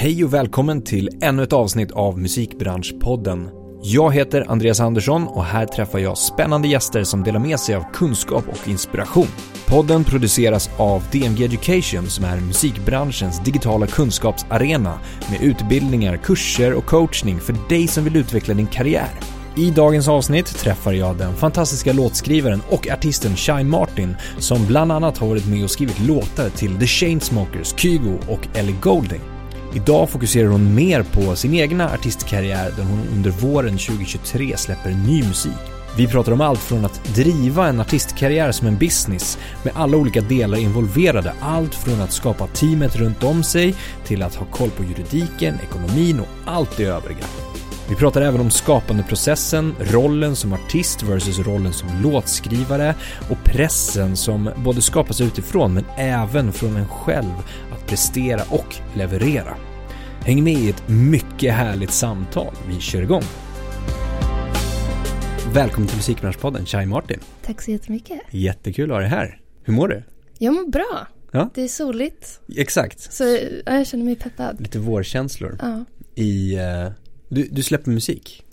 Hej och välkommen till ännu ett avsnitt av Musikbranschpodden. Jag heter Andreas Andersson och här träffar jag spännande gäster som delar med sig av kunskap och inspiration. Podden produceras av DMG Education som är musikbranschens digitala kunskapsarena med utbildningar, kurser och coachning för dig som vill utveckla din karriär. I dagens avsnitt träffar jag den fantastiska låtskrivaren och artisten Shai Martin som bland annat har varit med och skrivit låtar till The Chainsmokers, Kygo och Ellie Goulding. Idag fokuserar hon mer på sin egna artistkarriär där hon under våren 2023 släpper ny musik. Vi pratar om allt från att driva en artistkarriär som en business med alla olika delar involverade. Allt från att skapa teamet runt om sig till att ha koll på juridiken, ekonomin och allt det övriga. Vi pratar även om skapandeprocessen, rollen som artist versus rollen som låtskrivare och pressen som både skapas utifrån men även från en själv att prestera och leverera. Häng med i ett mycket härligt samtal. Vi kör igång. Välkommen till Musikbranschpodden, Chai Martin. Tack så jättemycket. Jättekul att ha dig här. Hur mår du? Jag mår bra. Ja. Det är soligt. Exakt. Så ja, jag känner mig peppad. Lite vårkänslor. Ja. I, eh, du, du släpper musik.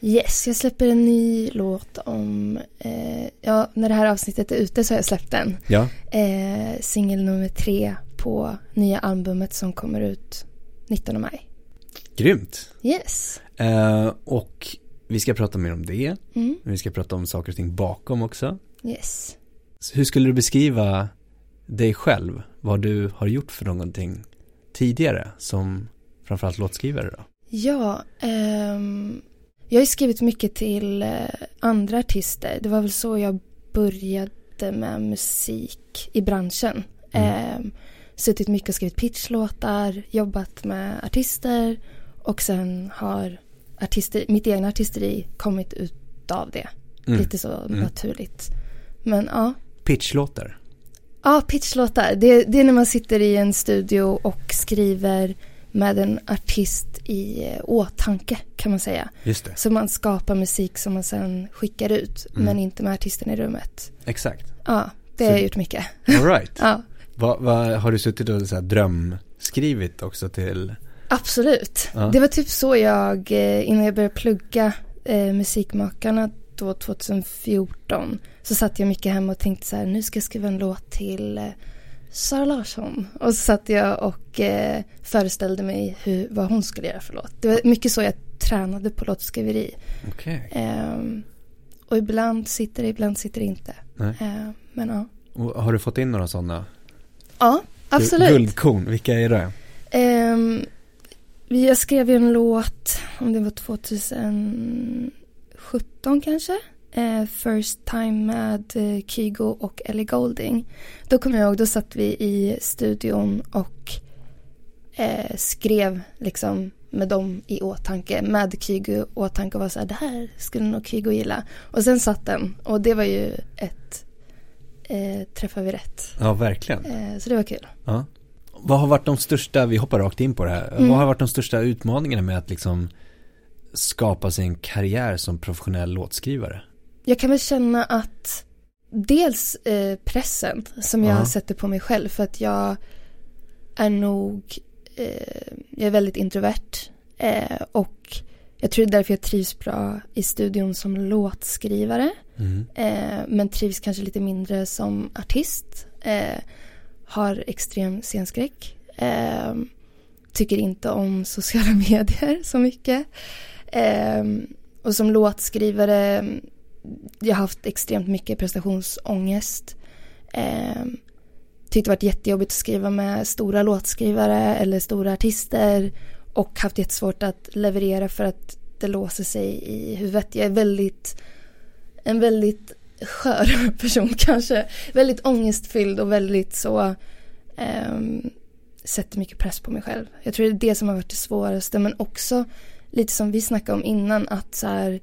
Yes, jag släpper en ny låt om, eh, ja, när det här avsnittet är ute så har jag släppt den. Ja. Eh, Singel nummer tre på nya albumet som kommer ut 19 maj. Grymt. Yes. Eh, och vi ska prata mer om det. Mm. Vi ska prata om saker och ting bakom också. Yes. Så hur skulle du beskriva dig själv? Vad du har gjort för någonting tidigare som framförallt låtskrivare då? Ja, ehm, jag har skrivit mycket till eh, andra artister. Det var väl så jag började med musik i branschen. Ehm, suttit mycket och skrivit pitchlåtar, jobbat med artister och sen har artister, mitt egna artisteri kommit ut av det. Mm. Lite så naturligt. Men ja, Pitchlåtar. Ja, pitchlåtar. Det, det är när man sitter i en studio och skriver med en artist i åtanke kan man säga. Just det. Så man skapar musik som man sen skickar ut Mm. men inte med artisten i rummet. Exakt. Ja, det Så- har jag gjort mycket. All right. Ja, vad, vad, har du suttit och så här drömskrivit också till? absolut. Ja. Det var typ så jag, eh, innan jag började plugga eh, Musikmakarna då 2014 så satt jag mycket hemma och tänkte så här, nu ska jag skriva en låt till eh, Sara Larsson. Och så satt jag och eh, föreställde mig hur, vad hon skulle göra för låt. Det var mycket så jag tränade på låtskriveri. Okej. Ehm, och ibland sitter det, ibland sitter det inte. Ehm, men ja. Och har du fått in några sådana? Ja, absolut. Guldkorn, vilka är det? Vi- jag skrev ju en låt, om det var 2017 kanske. Eh, First time med eh, Kygo och Ellie Goulding. Då kommer jag ihåg, då satt vi i studion och eh, skrev liksom med dem i åtanke, med Kygo i åtanke och var så här, det här skulle nog Kygo gilla. Och sen satt den och det var ju ett, eh, träffade vi rätt. Ja, verkligen. Eh, så det var kul. Ja. Vad har varit de största, vi hoppar rakt in på det här, Mm. vad har varit de största utmaningarna med att liksom skapa sig en karriär som professionell låtskrivare? Jag kan väl känna att dels eh, pressen som jag Ja. sätter på mig själv för att jag är nog, eh, jag är väldigt introvert eh, och jag tror det är därför jag trivs bra i studion som låtskrivare Mm. eh, men trivs kanske lite mindre som artist. Eh, har extrem scenskräck. Eh, tycker inte om sociala medier så mycket. Eh, och som låtskrivare, jag har haft extremt mycket prestationsångest. Eh, tyckte det varit jättejobbigt att skriva med stora låtskrivare eller stora artister och haft jättesvårt att leverera för att det låser sig i huvudet. Jag är väldigt, en väldigt skör person kanske. Väldigt ångestfylld och väldigt så ehm, sätter mycket press på mig själv. Jag tror det är det som har varit det svåraste men också lite som vi snackade om innan att så här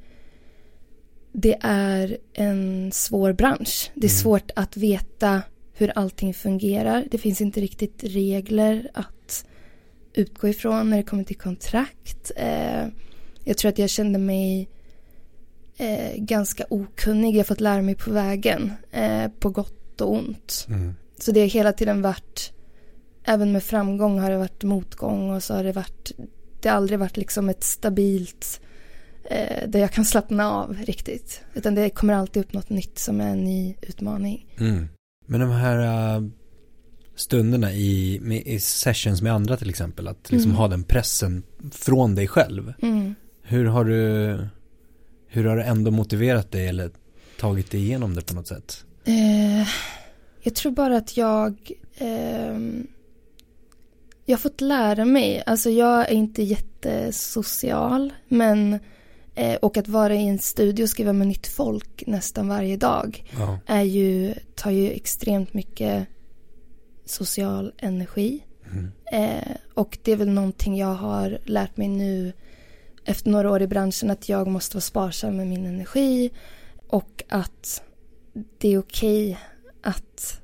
det är en svår bransch. Det är Mm. svårt att veta hur allting fungerar. Det finns inte riktigt regler att utgå ifrån när det kommer till kontrakt. Eh, jag tror att jag kände mig eh, ganska okunnig. Jag har fått lära mig på vägen. Eh, på gott och ont. Mm. Så det har hela tiden varit även med framgång har det varit motgång och så har det varit, det har aldrig varit liksom ett stabilt eh, där jag kan slappna av riktigt. Utan det kommer alltid upp något nytt som är en ny utmaning. Mm. Men de här uh, stunderna i, med, i sessions med andra till exempel, att liksom Mm. ha den pressen från dig själv. Mm. Hur har du, hur har du ändå motiverat dig eller tagit dig igenom det på något sätt? Eh, jag tror bara att jag ehm, jag har fått lära mig, alltså jag är inte jättesocial men eh, och att vara i en studio och skriva med nytt folk nästan varje dag Ja. är ju, tar ju extremt mycket social energi. Mm. Eh, och det är väl någonting jag har lärt mig nu efter några år i branschen att jag måste vara sparsam med min energi och att det är okej att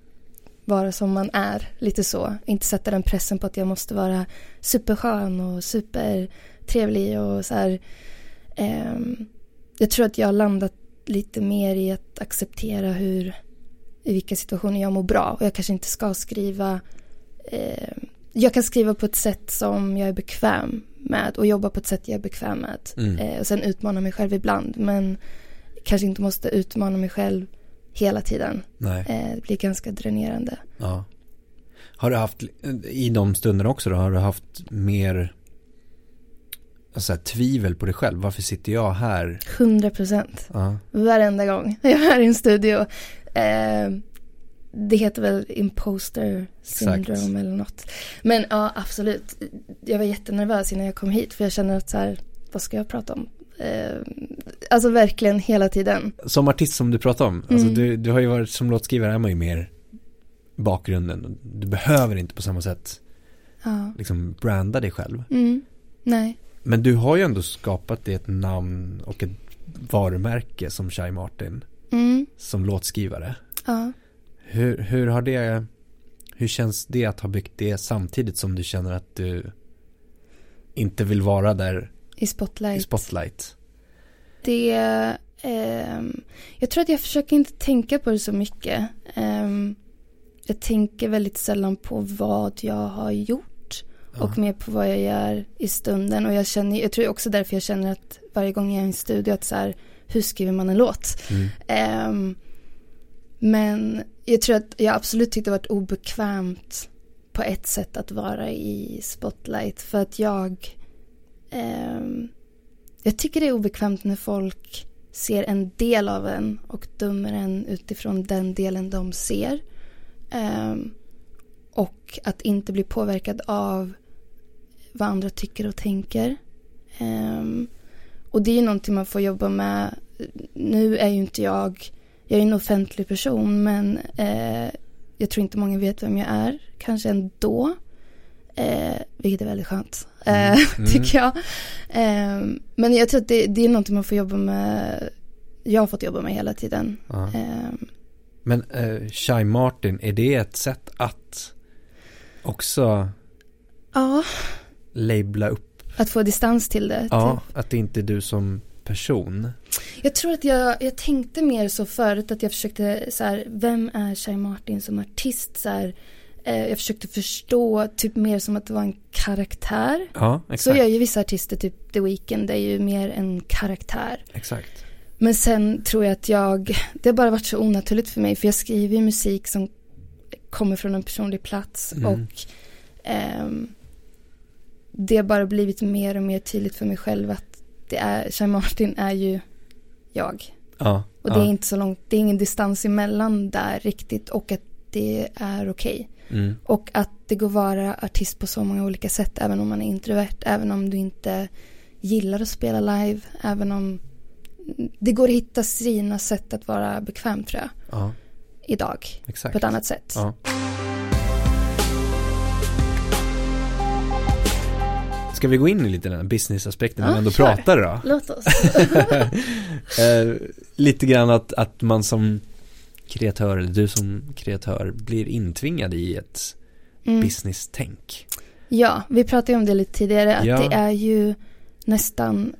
vara som man är, lite så. Inte sätta den pressen på att jag måste vara superskön och supertrevlig och så här. Ehm, jag tror att jag har landat lite mer i att acceptera hur, i vilka situationer jag mår bra och jag kanske inte ska skriva eh, jag kan skriva på ett sätt som jag är bekväm med och jobba på ett sätt jag är bekväm med. Mm. Eh, och sen utmana mig själv ibland men kanske inte måste utmana mig själv hela tiden. Nej. Eh, det blir ganska dränerande. Ja. Har du haft, i de stunderna också då, har du haft mer alltså, här, tvivel på dig själv? Varför sitter jag här? 100 procent. Ja. Varenda gång jag är i en studio. Eh, det heter väl imposter syndrome Exakt. eller något. Men ja, absolut. Jag var jättenervös innan jag kom hit för jag känner att så här, vad ska jag prata om? Eh, alltså verkligen hela tiden. Som artist som du pratar om, alltså Mm. du, du har ju varit som låtskrivare är man ju mer bakgrunden. Du behöver inte på samma sätt Ja. liksom branda dig själv. Mm. Nej. Men du har ju ändå skapat dig ett namn och ett varumärke som Shai Martin Mm. som låtskrivare. Ja. Hur, hur har det, hur känns det att ha byggt det samtidigt som du känner att du inte vill vara där I spotlight. i spotlight? Det, ehm, jag tror att jag försöker inte tänka på det så mycket. Ehm, jag tänker väldigt sällan på vad jag har gjort och mer på vad jag gör i stunden. Och jag känner, jag tror också därför jag känner att varje gång jag är i en studio att så här, hur skriver man en låt? Mm. Ehm, men jag tror att jag absolut tyckte det varit obekvämt på ett sätt att vara i spotlight. För att jag, Eh, jag tycker det är obekvämt när folk ser en del av en och dömer en utifrån den delen de ser. Eh, och att inte bli påverkad av vad andra tycker och tänker. Eh, och det är ju någonting man får jobba med. Nu är ju inte jag, jag är en offentlig person men eh, jag tror inte många vet vem jag är. Kanske ändå. Eh, vilket är väldigt skönt. Eh, Mm. Mm. tycker jag. Eh, men jag tror att det, det är någonting man får jobba med. Jag har fått jobba med hela tiden. Eh, Men uh, Shai Martin, är det ett sätt att också ja, labla upp? att få distans till det. Ja, typ. att det inte är du som person. Jag tror att jag, jag tänkte mer så förut att jag försökte så här, vem är Shai Martin som artist? Så här, eh, jag försökte förstå typ mer som att det var en karaktär. Ja, Så exakt. gör ju vissa artister, typ The Weeknd, är ju mer en karaktär. Exakt. Men sen tror jag att jag, det har bara varit så onaturligt för mig för jag skriver ju musik som kommer från en personlig plats Mm. och ehm, det har bara blivit mer och mer tydligt för mig själv att det är, Shai Martin är ju jag. Ja. Och ja. det är inte så långt, det är ingen distans emellan där riktigt och att det är okej. Mm. Och att det går att vara artist på så många olika sätt även om man är introvert, även om du inte gillar att spela live, även om det går att hitta sina sätt att vara bekväm tror jag, Ja, idag. exakt. På ett annat sätt. Ska vi gå in i lite den här businessaspekten när Ja, vi ändå kör. pratar då? Låt oss. eh, lite grann att, att man som kreatör, eller du som kreatör, blir intvingad i ett Mm. business-tänk. Ja, vi pratade ju om det lite tidigare, att Ja. det är ju nästan,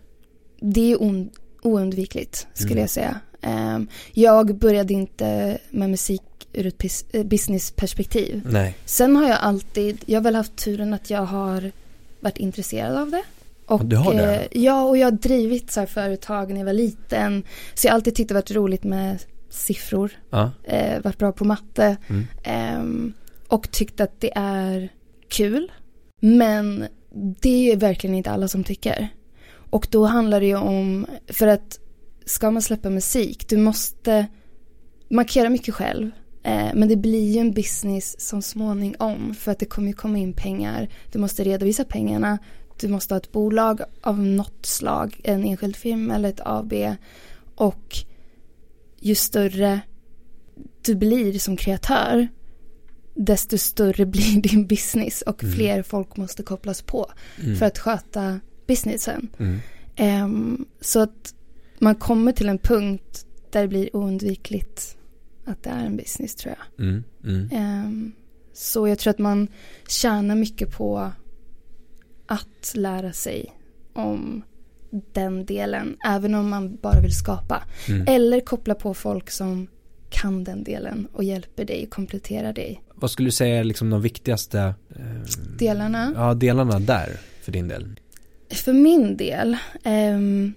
det är on, oundvikligt skulle Mm. jag säga. Ehm, jag började inte med musik ur ett eh, businessperspektiv. Sen har jag alltid, jag har väl haft turen att jag har varit intresserad av det. Och, Du har det? eh, Ja, och jag har drivit så här företag när jag var liten. Så jag har alltid tyckt det varit roligt med siffror. Ja. Eh, varit bra på matte. Mm. Ehm, och tyckt att det är kul. Men det är verkligen inte alla som tycker. Och då handlar det ju om, för att ska man släppa musik, du måste, man kan göra mycket själv. Eh, men det blir ju en business som småningom för att det kommer ju komma in pengar. Du måste redovisa pengarna. Du måste ha ett bolag av något slag, en enskild firma eller ett AB. Och ju större du blir som kreatör desto större blir din business och Mm. fler folk måste kopplas på Mm. för att sköta businessen. Mm. Ehm, så att man kommer till en punkt där det blir oundvikligt att det är en business tror jag. Mm. Mm. Ehm, så jag tror att man tjänar mycket på att lära sig om den delen, även om man bara vill skapa. Mm. Eller koppla på folk som kan den delen och hjälper dig och kompletterar dig. Vad skulle du säga är liksom de viktigaste eh, Delarna? Ja, delarna där för din del. För min del, ehm,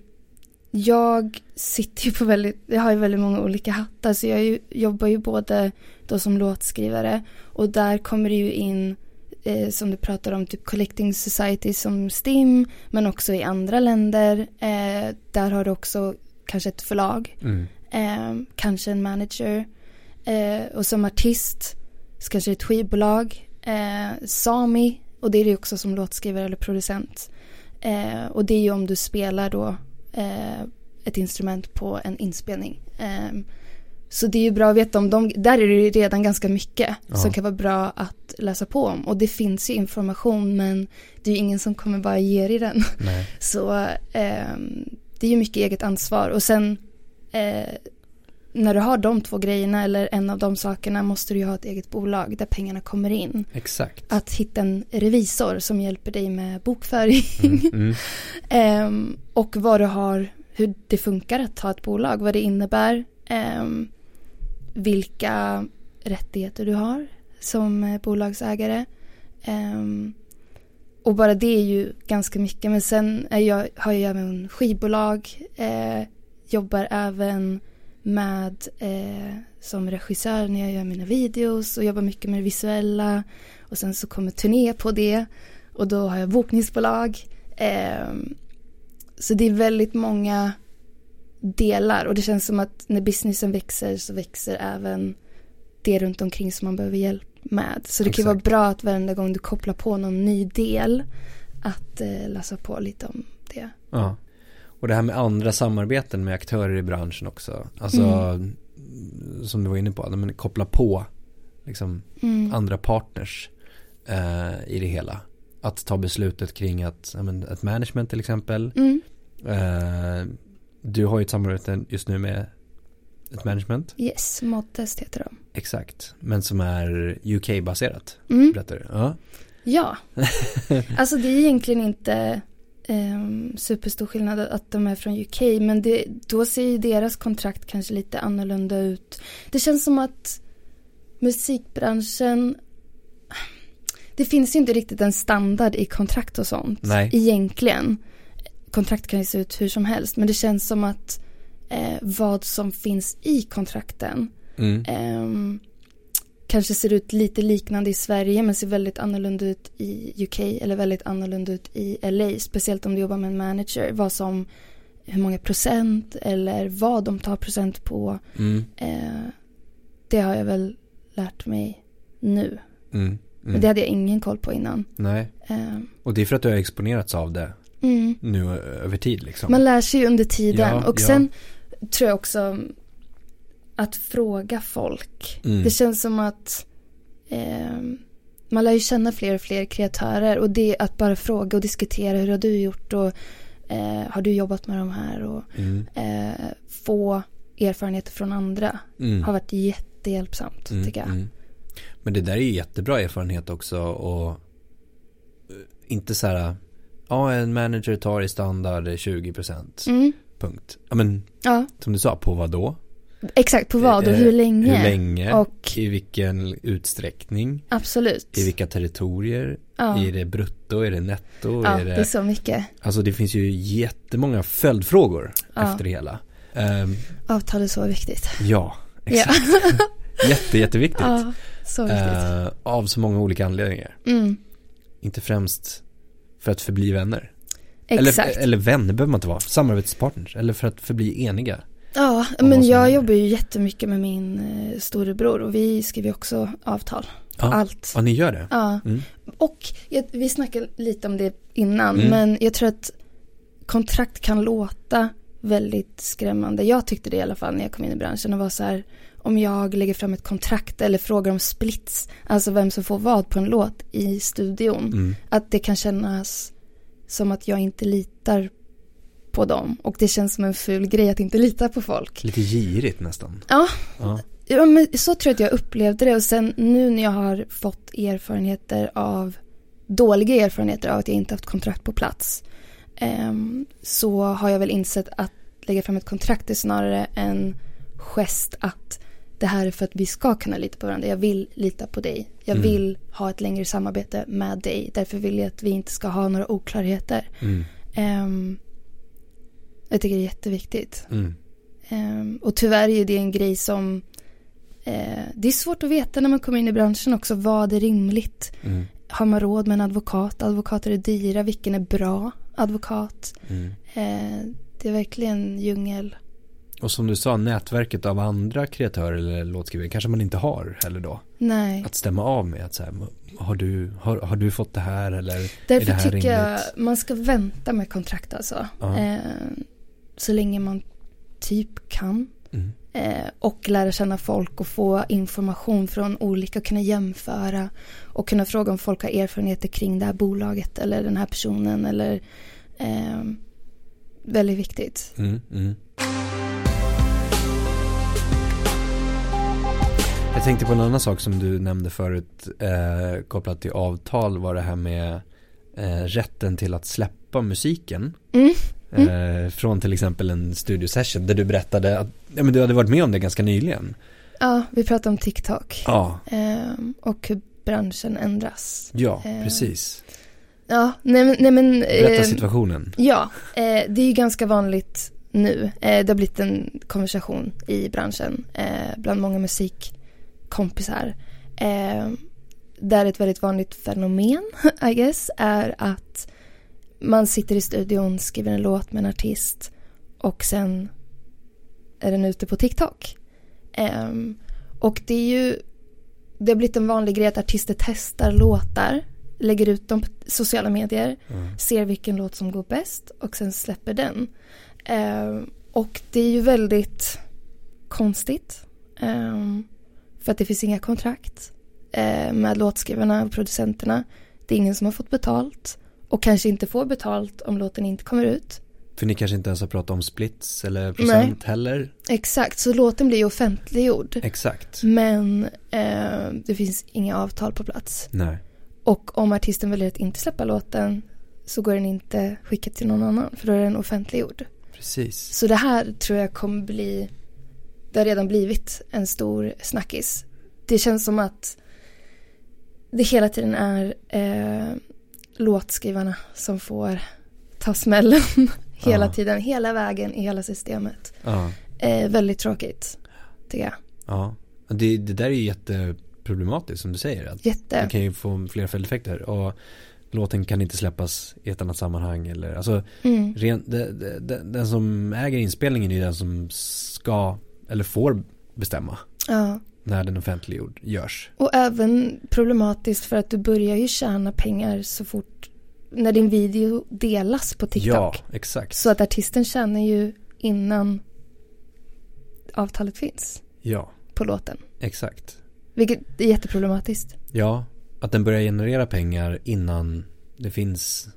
jag sitter ju på väldigt, jag har ju väldigt många olika hattar så jag ju, jobbar ju både då som låtskrivare och där kommer det ju in eh, som du pratar om, typ collecting society som STIM men också i andra länder. Eh, där har du också kanske ett förlag, Mm. eh, kanske en manager eh, och som artist så kanske ett skivbolag, eh, Sami och det är det också som låtskrivare eller producent. Eh, och det är ju om du spelar då eh, ett instrument på en inspelning. Eh, så det är ju bra att veta om de, där är det ju redan ganska mycket Ja. som kan vara bra att läsa på om. Och det finns ju information men det är ju ingen som kommer bara ge dig den. Nej. Så ehm, det är ju mycket eget ansvar. Och sen eh, när du har de två grejerna eller en av de sakerna måste du ju ha ett eget bolag där pengarna kommer in. Exakt. Att hitta en revisor som hjälper dig med bokföring. Mm. Mm. Ehm, och vad du har, hur det funkar att ha ett bolag, vad det innebär. ehm, vilka rättigheter du har som eh, bolagsägare. Ehm, och bara det är ju ganska mycket. Men sen är jag, har jag även skivbolag. Eh, jobbar även med eh, som regissör när jag gör mina videos och jobbar mycket med det visuella. Och sen så kommer turné på det. Och då har jag bokningsbolag. Ehm, så det är väldigt många delar och det känns som att när businessen växer så växer även det runt omkring som man behöver hjälp med. Så det kan ju vara Exakt. bra att varenda gång du kopplar på någon ny del att eh, läsa på lite om det. Ja. Och det här med andra samarbeten med aktörer i branschen också. Alltså, Mm. som du var inne på, men koppla på liksom Mm. andra partners eh, i det hela. Att ta beslutet kring att, men, ett management till exempel. Mm. Eh, du har ju ett samarbete just nu med ett management. Yes, modtest heter de. Exakt. Men som är UK-baserat. Mm. Berättar du? Ja. Ja, alltså det är egentligen inte um, superstor skillnad att de är från UK men det, då ser ju deras kontrakt kanske lite annorlunda ut. Det känns som att musikbranschen det finns ju inte riktigt en standard i kontrakt och sånt. Nej. Egentligen. Kontrakt kan ju se ut hur som helst men det känns som att eh, vad som finns i kontrakten Mm. Ehm, kanske ser ut lite liknande i Sverige men ser väldigt annorlunda ut i UK eller väldigt annorlunda ut i LA. Speciellt om du jobbar med en manager. Vad som, hur många procent eller vad de tar procent på. Mm. Eh, det har jag väl lärt mig nu. Mm. Mm. Men det hade jag ingen koll på innan. Nej. Ehm, Och det är för att du har exponerats av det mm. nu över tid liksom. Man lär sig ju under tiden. Ja, och ja. sen tror jag också att fråga folk. Mm. Det känns som att eh, man lär ju känna fler och fler kreatörer. Och det att bara fråga och diskutera hur har du gjort och eh, har du jobbat med de här och Mm. eh, få erfarenheter från andra Mm. har varit jättehjälpsamt Mm, tycker jag. mm. Men det där är ju jättebra erfarenhet också och eh, inte så här, ja en manager tar i standard 20% Mm. punkt. Ja men Ja, som du sa, på vad då? Exakt, på vad och hur länge. Hur länge, Och i vilken utsträckning, absolut. i vilka territorier, Ja. är det brutto, är det netto, Ja, är det det... är så mycket. Alltså det finns ju jättemånga följdfrågor Ja. efter det hela. Ehm, Avtal är så viktigt. ja, Ja. exakt. Jätte, jätteviktigt. ja, så viktigt. Eh, av så många olika anledningar. Mm, Inte främst för att förbli vänner. exakt. Eller, eller vänner behöver man inte vara, samarbetspartners. Eller för att förbli eniga. Ja, men jag jobbar ju jättemycket med min eh, storebror och vi skriver också avtal Ja. allt. Ja, ni gör det? Ja, Mm. och jag, vi snackade lite om det innan, Mm. men jag tror att kontrakt kan låta väldigt skrämmande. Jag tyckte det i alla fall när jag kom in i branschen och var så här, om jag lägger fram ett kontrakt eller frågar om splits, alltså vem som får vad på en låt i studion, Mm. att det kan kännas som att jag inte litar på dem och det känns som en ful grej att inte lita på folk. Lite girigt nästan. Ja, Ja. Ja, men så tror jag att jag upplevde det och sen nu när jag har fått erfarenheter av dåliga erfarenheter av att jag inte haft kontrakt på plats ehm, så har jag väl insett att lägga fram ett kontrakt är snarare en gest att det här är för att vi ska kunna lita på varandra. Jag vill lita på dig. Jag Mm. vill ha ett längre samarbete med dig. Därför vill jag att vi inte ska ha några oklarheter. Mm. Ehm, jag tycker det är jätteviktigt. Mm. Ehm, och tyvärr är det en grej som eh, det är svårt att veta när man kommer in i branschen också vad är rimligt. Mm. Har man råd med en advokat? Advokater är dyra. Vilken är bra advokat? Mm. Eh, det är verkligen djungel. Och som du sa, nätverket av andra kreatörer eller låtskrivare kanske man inte har heller då. Nej. Att stämma av med att så här, har du, har, har du fått det här eller är Därför det här tycker rimligt? jag man ska vänta med kontrakt alltså. Eh, så länge man typ kan. Mm. Eh, och lära känna folk och få information från olika och kunna jämföra och kunna fråga om folk har erfarenheter kring det här bolaget eller den här personen eller eh, väldigt viktigt. Mm, mm. Jag tänkte på en annan sak som du nämnde förut eh, kopplat till avtal var det här med eh, rätten till att släppa musiken. Mm. Eh, från till exempel en studiosession där du berättade att ja, men du hade varit med om det ganska nyligen. Ja, vi pratar om TikTok Ja, eh, och hur branschen ändras. ja Eh, precis. Ja, nej men, nej, men Berätta eh, situationen. Ja, eh, det är ju ganska vanligt nu. Eh, det har blivit en konversation i branschen bland många musikkompisar. Där ett väldigt vanligt fenomen, I guess, är att man sitter i studion, skriver en låt med en artist och sen är den ute på TikTok. Eh, och det är ju, det har blivit en vanlig grej att artister testar låtar, lägger ut dem på sociala medier Mm. ser vilken låt som går bäst och sen släpper den. Eh, och det är ju väldigt konstigt. Eh, för att det finns inga kontrakt eh, med låtskrivarna och producenterna. Det är ingen som har fått betalt och kanske inte får betalt om låten inte kommer ut. För ni kanske inte ens har pratat om splits eller procent heller. Exakt, så låten blir ju offentliggjord. Exakt. Men eh, det finns inga avtal på plats. Nej. Och om artisten väljer att inte släppa låten så går den inte skicka till någon annan för då är den offentliggjord. Precis. Så det här tror jag kommer bli, det har redan blivit en stor snackis. Det känns som att det hela tiden är eh, låtskrivarna som får ta smällen hela Ja. tiden, hela vägen i hela systemet. Ja. Eh, väldigt tråkigt, tycker jag. Ja. Det, det där är ju jätteproblematiskt som du säger. Att Jätte. Det kan ju få flera följdeffekter. Och låten kan inte släppas i ett annat sammanhang. Eller, alltså, Mm. ren, det, det, det, den som äger inspelningen är den som ska eller får bestämma Ja. När den offentliggjord görs. Och även problematiskt för att du börjar ju tjäna pengar så fort när din video delas på TikTok. Ja, exakt. Så att artisten tjänar ju innan avtalet finns Ja, på låten. exakt. Vilket är jätteproblematiskt. Ja, att den börjar generera pengar innan det finns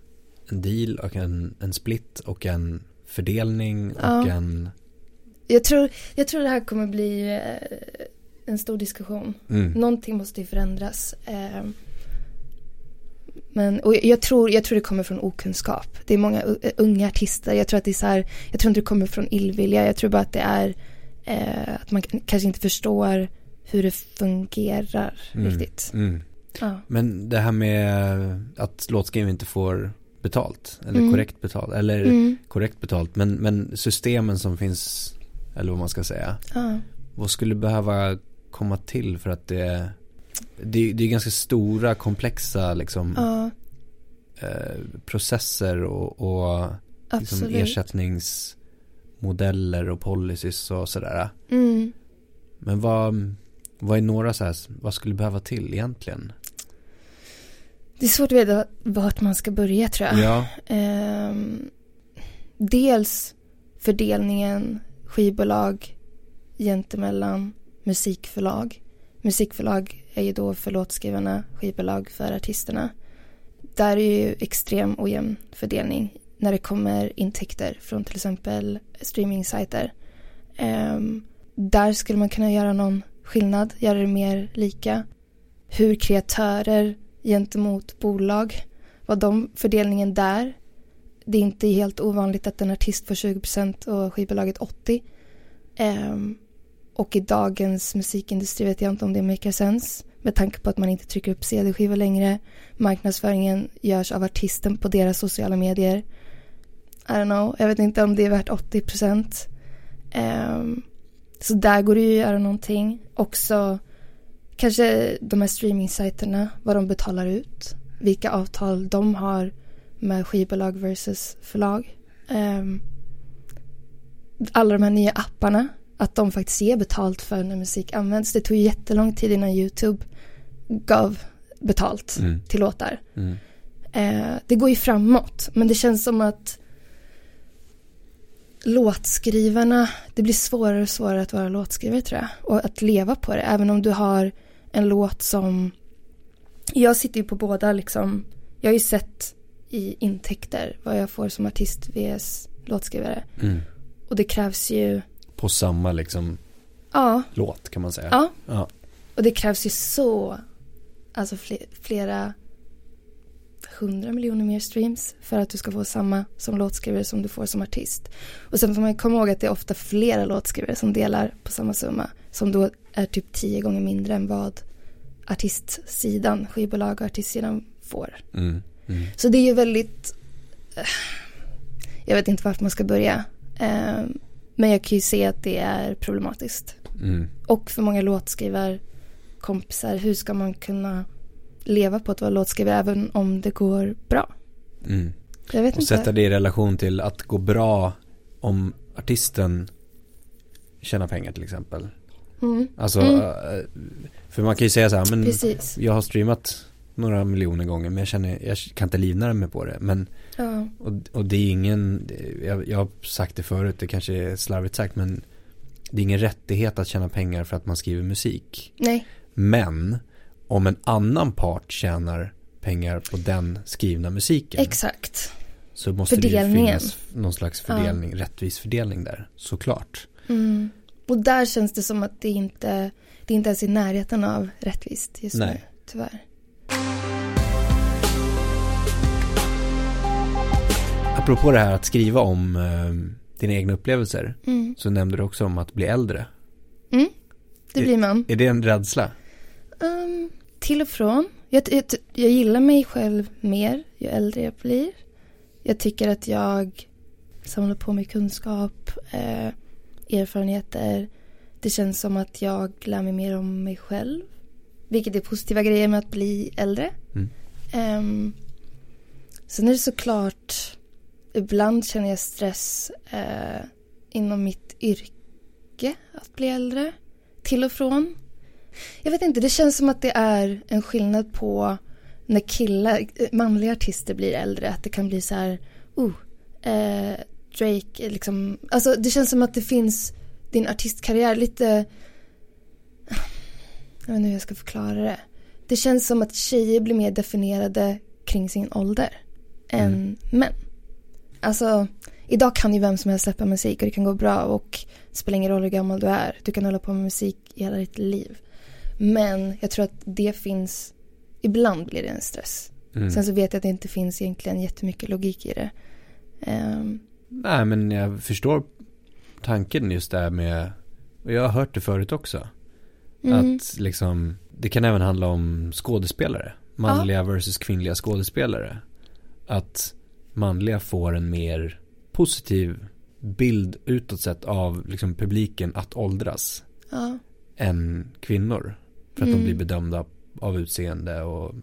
en deal och en, en split och en fördelning och Ja. en... Jag tror, jag tror det här kommer bli eh, en stor diskussion. Mm. Någonting måste ju förändras. Eh, men, och jag tror, jag tror det kommer från okunskap. Det är många u- unga artister. Jag tror att det är så här, jag tror inte det kommer från illvilja. Jag tror bara att det är Eh, att man kanske inte förstår hur det fungerar Mm. riktigt. Mm. Ja. Men det här med att låtskrivare inte får betalt, eller Mm. korrekt betalt, eller Mm. korrekt betalt, men, men systemen som finns, eller vad man ska säga, Ja. vad skulle behöva komma till för att det, det, det är ganska stora, komplexa liksom, ja, eh, processer och, och liksom ersättningsmodeller och policies och sådär. Mm. Men vad, vad är några så här, vad skulle behöva till egentligen? Det är svårt att veta vart man ska börja tror jag. Ja, Ehm, dels fördelningen skivbolag gentemellan musikförlag. Musikförlag är ju då för låtskrivarna, skivbolag för artisterna. Där är ju extrem ojämn fördelning när det kommer intäkter från till exempel streamingsajter. Um, där skulle man kunna göra någon skillnad, göra det mer lika. Hur kreatörer gentemot bolag, vad de fördelningen där. Det är inte helt ovanligt att en artist får 20 procent och skivbolaget 80. Um, ehm, och i dagens musikindustri vet jag inte om det maker sense. Med tanke på att man inte trycker upp CD-skivor längre. Marknadsföringen görs av artisten på deras sociala medier. I don't know, jag vet inte om det är värt 80%. Um, ehm, så där går det ju att göra någonting. Också kanske de här streamingsajterna, vad de betalar ut. Vilka avtal de har med skivbolag versus förlag. Um, alla de här nya apparna, att de faktiskt ger betalt för när musik används. Det tog ju jättelång tid innan YouTube gav betalt mm, till låtar. mm, Eh, det går ju framåt, men det känns som att låtskrivarna, det blir svårare och svårare att vara låtskrivare tror jag. Och att leva på det, även om du har en låt som... Jag sitter ju på båda liksom, jag har ju sett i intäkter vad jag får som artist vs låtskrivare. mm. Och det krävs ju, På samma liksom ja, låt kan man säga. ja. Ja. Och det krävs ju så, alltså fle- flera hundra miljoner mer streams för att du ska få samma som låtskrivare som du får som artist. Och sen får man komma ihåg att det är ofta flera låtskrivare som delar på samma summa. Som då är typ tio gånger mindre än vad artistsidan, skivbolag och artistsidan får. Mm, mm, Så det är ju väldigt, eh, jag vet inte vart man ska börja. Men jag kan ju se att det är problematiskt. mm. Och för många låtskrivarkompisar, hur ska man kunna leva på att vara låtskrivare även om det går bra? Mm. Jag vet Och inte. sätta det i relation till att gå bra om artisten tjänar pengar till exempel. Mm. Alltså, Mm. eh, för man kan ju säga så här, men Precis. jag har streamat några miljoner gånger men jag känner, jag kan inte livnära mig på det. Men, Ja. och, och det är ingen, jag, jag har sagt det förut, det kanske är slarvigt sagt men det är ingen rättighet att tjäna pengar för att man skriver musik. Nej. Men om en annan part tjänar pengar på den skrivna musiken Exakt. så måste det ju finnas någon slags fördelning, rättvis fördelning där, såklart. Mm. Och där känns det som att det inte, det är inte ens i närheten av rättvist just nu. Nej. Tyvärr. Apropå det här att skriva om eh, dina egna upplevelser Mm. så nämnde du också om att bli äldre. Mm. Det blir man. Är det en rädsla? Um, till och från. Jag, jag, jag gillar mig själv mer ju äldre jag blir. Jag tycker att jag samlar på mig kunskap, eh, erfarenheter. Det känns som att jag lär mig mer om mig själv. Vilket är positiva grejer med att bli äldre. Mm. Um, sen är det såklart, ibland känner jag stress eh, inom mitt yrke att bli äldre. Till och från. Jag vet inte, det känns som att det är en skillnad på när killar, eh, manliga artister blir äldre. Att det kan bli så här, oh, eh, Drake, liksom. Alltså det känns som att det finns din artistkarriär lite, jag vet inte hur jag ska förklara det. Det känns som att tjejer blir mer definierade kring sin ålder än Mm. män. Alltså, idag kan ju vem som helst släppa musik och det kan gå bra och det spelar ingen roll hur gammal du är. Du kan hålla på med musik i hela ditt liv. Men jag tror att det finns, ibland blir det en stress. Mm. Sen så vet jag att det inte finns egentligen jättemycket logik i det. Ehm, Nej men jag förstår tanken just där med Och jag har hört det förut också. Mm. Att liksom, det kan även handla om skådespelare. Manliga versus kvinnliga skådespelare. Att manliga får en mer positiv bild utåt sett av liksom publiken att åldras. Ja. Än kvinnor. För att Mm. de blir bedömda av utseende och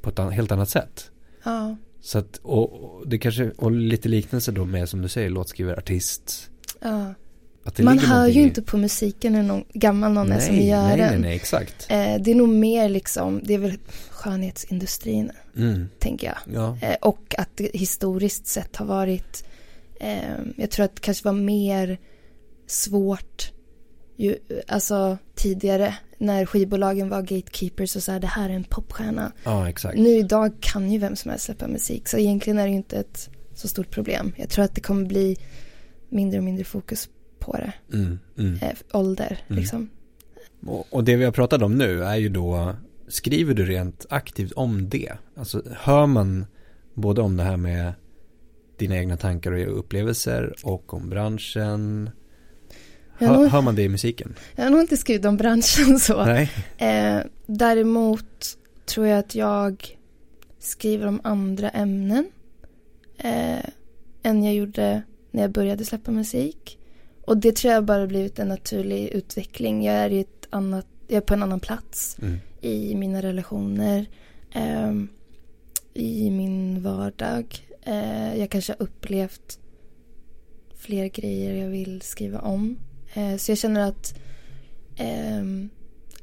på ett an- helt annat sätt. Ja. Så att, och, och det kanske, och lite liknelse då med som du säger, låtskrivare, artist. ja. Man hör ju i- inte på musiken hur någon, gammal någon är som nej, gör nej, den. nej, nej, exakt. Eh, det är nog mer liksom, det är väl skönhetsindustrin, Mm. tänker jag. Ja. Eh, och att det historiskt sett har varit, eh, jag tror att det kanske var mer svårt, ju, alltså tidigare, när skivbolagen var gatekeepers och så här, det här är en popstjärna. ja, exakt. Nu idag kan ju vem som helst släppa musik, så egentligen är det ju inte ett så stort problem. Jag tror att det kommer bli mindre och mindre fokus på det. Mm, mm. Eh, ålder, Mm. liksom. Och, och det vi har pratat om nu är ju då, skriver du rent aktivt om det? Alltså hör man både om det här med dina egna tankar och upplevelser och om branschen? Hör, nog- hör man det i musiken? Jag har nog inte skrivit om branschen så. Nej. Eh, däremot tror jag att jag skriver om andra ämnen eh, än jag gjorde när jag började släppa musik. Och det tror jag bara blivit en naturlig utveckling. Jag är, i ett annat, jag är på en annan plats Mm. i mina relationer, ehm, i min vardag. Eh, jag kanske har upplevt fler grejer jag vill skriva om. Eh, så jag känner att ehm,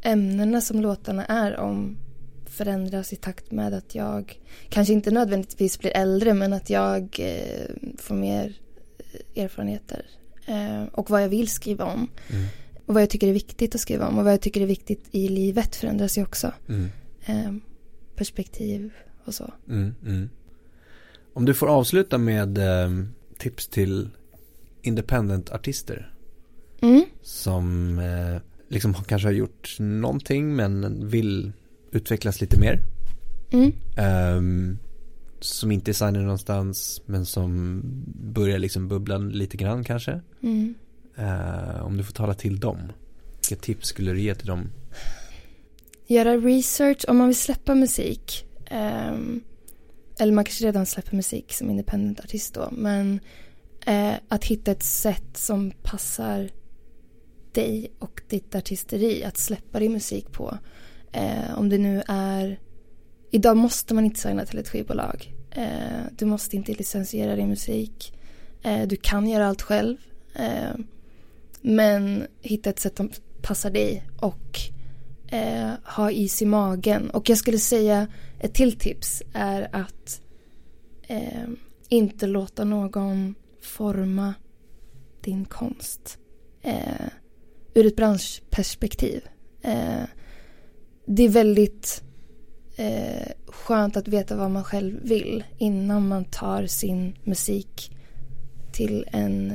ämnena som låtarna är om förändras i takt med att jag kanske inte nödvändigtvis blir äldre men att jag eh, får mer eh, erfarenheter eh, och vad jag vill skriva om. Mm. Och vad jag tycker är viktigt att skriva om och vad jag tycker är viktigt i livet förändras ju också. Mm. Eh, perspektiv och så. Mm. Mm. Om du får avsluta med eh, tips till independent-artister Mm. som eh, liksom kanske har gjort någonting men vill utvecklas lite mer. Mm. Som inte är signade någonstans men som börjar liksom bubbla lite grann kanske. Mm. Eh, om du får tala till dem. Vilka tips skulle du ge till dem? Göra research om man vill släppa musik. ehm, eller man kanske redan släpper musik som independent artist då. Men eh, att hitta ett sätt som passar dig och ditt artisteri att släppa din musik på. Eh, om det nu är... Idag måste man inte signa till ett skivbolag. Eh, du måste inte licensiera din musik. Eh, du kan göra allt själv. Eh, men hitta ett sätt som passar dig och eh, ha is i magen. Och jag skulle säga ett till tips är att eh, inte låta någon forma din konst. Eh, ur ett branschperspektiv. Eh, det är väldigt eh, skönt att veta vad man själv vill innan man tar sin musik till en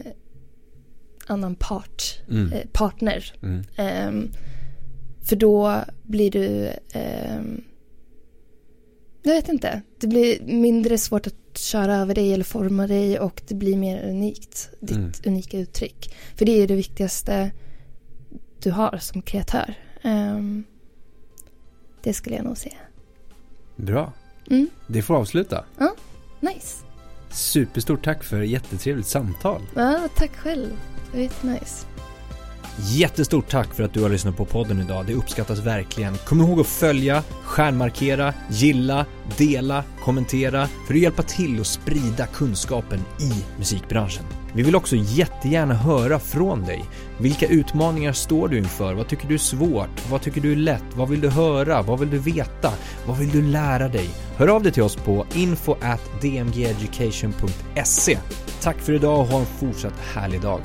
annan part, Mm. eh, partner. Mm. Ehm, för då blir du... ehm, jag vet inte. Det blir mindre svårt att köra över dig eller forma dig och det blir mer unikt. Ditt Mm. unika uttryck. För det är det viktigaste du har som kreatör. Ehm, det skulle jag nog säga. Bra. Mm, Det får avsluta. nice. Superstort tack för jättetrevligt samtal. Ja, tack själv. Det var jättenice. Jättestort tack för att du har lyssnat på podden idag. Det uppskattas verkligen. Kom ihåg att följa, stjärnmarkera, gilla, dela, kommentera för att hjälpa till att sprida kunskapen i musikbranschen. Vi vill också jättegärna höra från dig. Vilka utmaningar står du inför? Vad tycker du är svårt? Vad tycker du är lätt? Vad vill du höra? Vad vill du veta? Vad vill du lära dig? Hör av dig till oss på info at dmgeducation.se. Tack för idag och ha en fortsatt härlig dag.